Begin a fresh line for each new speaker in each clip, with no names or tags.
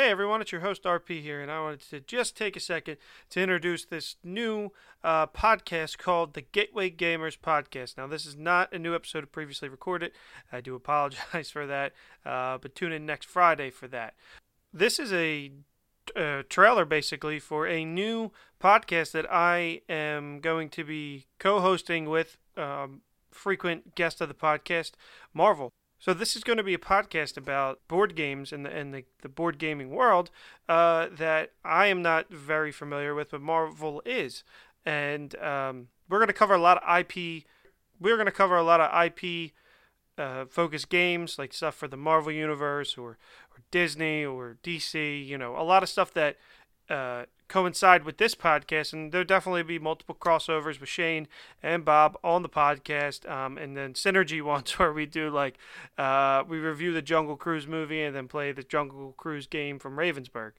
Hey everyone, it's your host RP here, and I wanted to just take a second to introduce this new uh, podcast called the Gateway Gamers Podcast. Now, this is not a new episode previously recorded. I do apologize for that, uh, but tune in next Friday for that. This is a uh, trailer basically for a new podcast that I am going to be co hosting with um, frequent guest of the podcast, Marvel. So this is going to be a podcast about board games and the and the, the board gaming world uh, that I am not very familiar with, but Marvel is, and um, we're going to cover a lot of IP. We're going to cover a lot of IP uh, focused games, like stuff for the Marvel universe or or Disney or DC. You know, a lot of stuff that uh, coincide with this podcast, and there'll definitely be multiple crossovers with Shane and Bob on the podcast, um, and then synergy ones where we do like uh, we review the Jungle Cruise movie and then play the Jungle Cruise game from Ravensburg.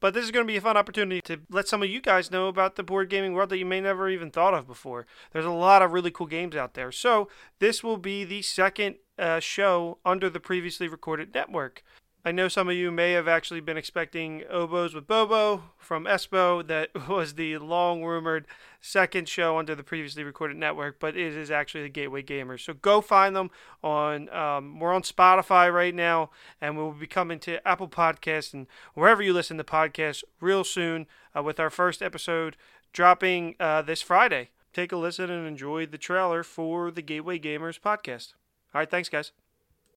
But this is going to be a fun opportunity to let some of you guys know about the board gaming world that you may never even thought of before. There's a lot of really cool games out there. So this will be the second uh, show under the previously recorded network. I know some of you may have actually been expecting Oboes with Bobo from Espo. That was the long rumored second show under the previously recorded network, but it is actually the Gateway Gamers. So go find them on. Um, we're on Spotify right now, and we'll be coming to Apple Podcasts and wherever you listen to podcasts real soon uh, with our first episode dropping uh, this Friday. Take a listen and enjoy the trailer for the Gateway Gamers podcast. All right, thanks, guys.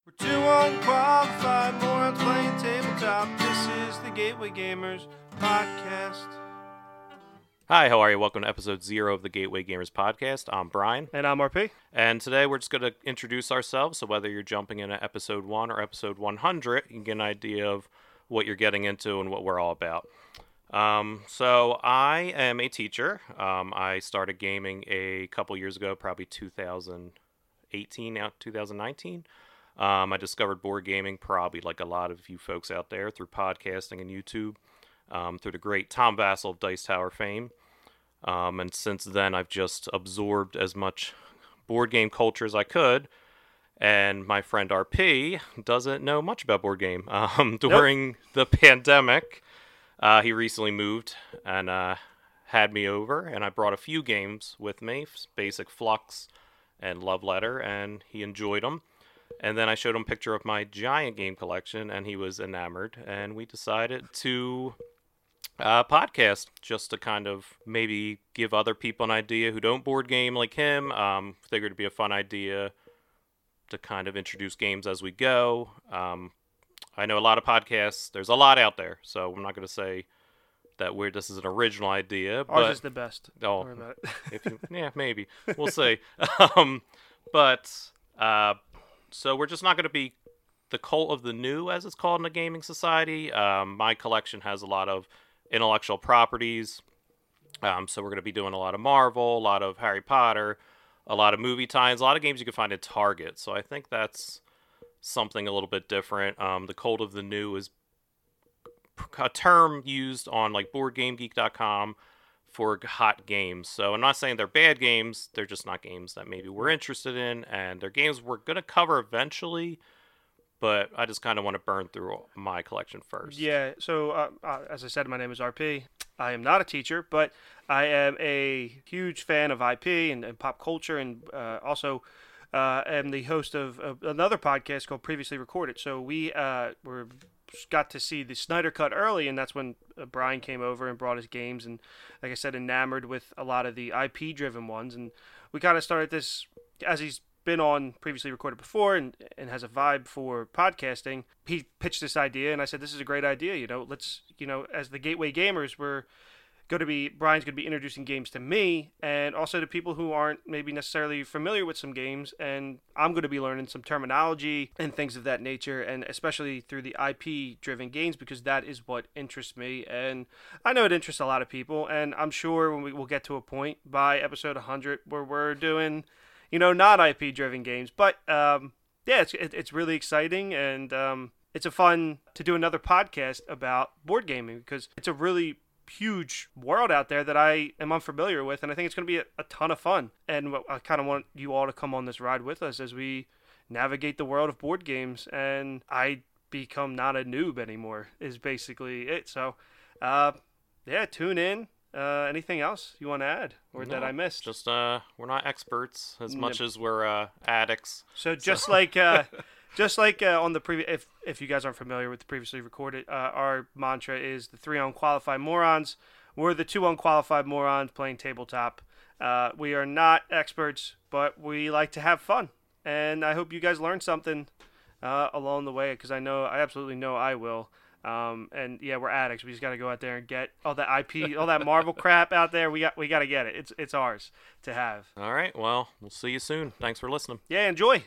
We're too unqualified, morons playing tabletop. This is the Gateway Gamers podcast.
Hi, how are you? Welcome to episode zero of the Gateway Gamers podcast. I'm Brian,
And I'm RP.
and today we're just going to introduce ourselves. So whether you're jumping in at episode one or episode 100, you can get an idea of what you're getting into and what we're all about. Um, so I am a teacher. Um, I started gaming a couple years ago, probably 2018, now 2019. Um, I discovered board gaming, probably like a lot of you folks out there, through podcasting and YouTube, um, through the great Tom Vasel of Dice Tower fame. Um, and since then, I've just absorbed as much board game culture as I could. And my friend RP doesn't know much about board game. Um, during the pandemic, uh, he recently moved and uh, had me over, and I brought a few games with me, basic Fluxx and Love Letter, and he enjoyed them. And then I showed him a picture of my giant game collection, and he was enamored. And we decided to uh, podcast just to kind of maybe give other people an idea who don't board game like him. Um, figured it'd be a fun idea to kind of introduce games as we go. Um, I know a lot of podcasts. There's a lot out there, so I'm not going to say that we're this is an original idea.
Ours
but
is the best.
Oh, if you, yeah, maybe we'll see. Um, but uh, so we're just not going to be the cult of the new, as it's called in the gaming society. Um, my collection has a lot of intellectual properties, um, so we're going to be doing a lot of Marvel, a lot of Harry Potter, a lot of movie tie-ins, a lot of games you can find at Target. So I think that's something a little bit different. Um, the cult of the new is a term used on like BoardGameGeek.com for hot games. So I'm not saying they're bad games, they're just not games that maybe we're interested in, and they're games we're going to cover eventually, but I just kind of want to burn through my collection first.
Yeah. So, uh, uh, as I said, my name is RP. I am not a teacher, but I am a huge fan of IP and, and pop culture, and uh, also uh, am the host of, of another podcast called Previously Recorded. So we uh, were got to see the Snyder Cut early, and that's when uh, Brian came over and brought his games, and like I said, enamored with a lot of the IP-driven ones, and we kind of started this as he's been on previously recorded before and, and has a vibe for podcasting he pitched this idea and i said this is a great idea you know let's you know as the gateway gamers we're going to be brian's going to be introducing games to me and also to people who aren't maybe necessarily familiar with some games and i'm going to be learning some terminology and things of that nature and especially through the ip driven games because that is what interests me and i know it interests a lot of people and i'm sure when we will get to a point by episode 100 where we're doing you know, not IP driven games. But um, yeah, it's it, it's really exciting and um, it's a fun to do another podcast about board gaming because it's a really huge world out there that I am unfamiliar with, and I think it's going to be a, a ton of fun. And I kind of want you all to come on this ride with us as we navigate the world of board games. And I become not a noob anymore. Is basically it. So, uh, yeah, tune in. Uh, anything else you want to add or that I missed?
Just uh, we're not experts as
Nope.
much as we're uh, addicts.
So just like uh, just like uh, on the previous, if if you guys aren't familiar with the previously recorded, uh, our mantra is the three unqualified morons. We're the two unqualified morons playing tabletop. Uh, we are not experts, but we like to have fun, and I hope you guys learn something uh, along the way because I know I absolutely know I will. Um, and yeah, we're addicts. We just got to go out there and get all that IP, all that Marvel crap out there. We got we got to get it. It's it's ours to have.
All right. Well, we'll see you soon. Thanks for listening.
Yeah, enjoy.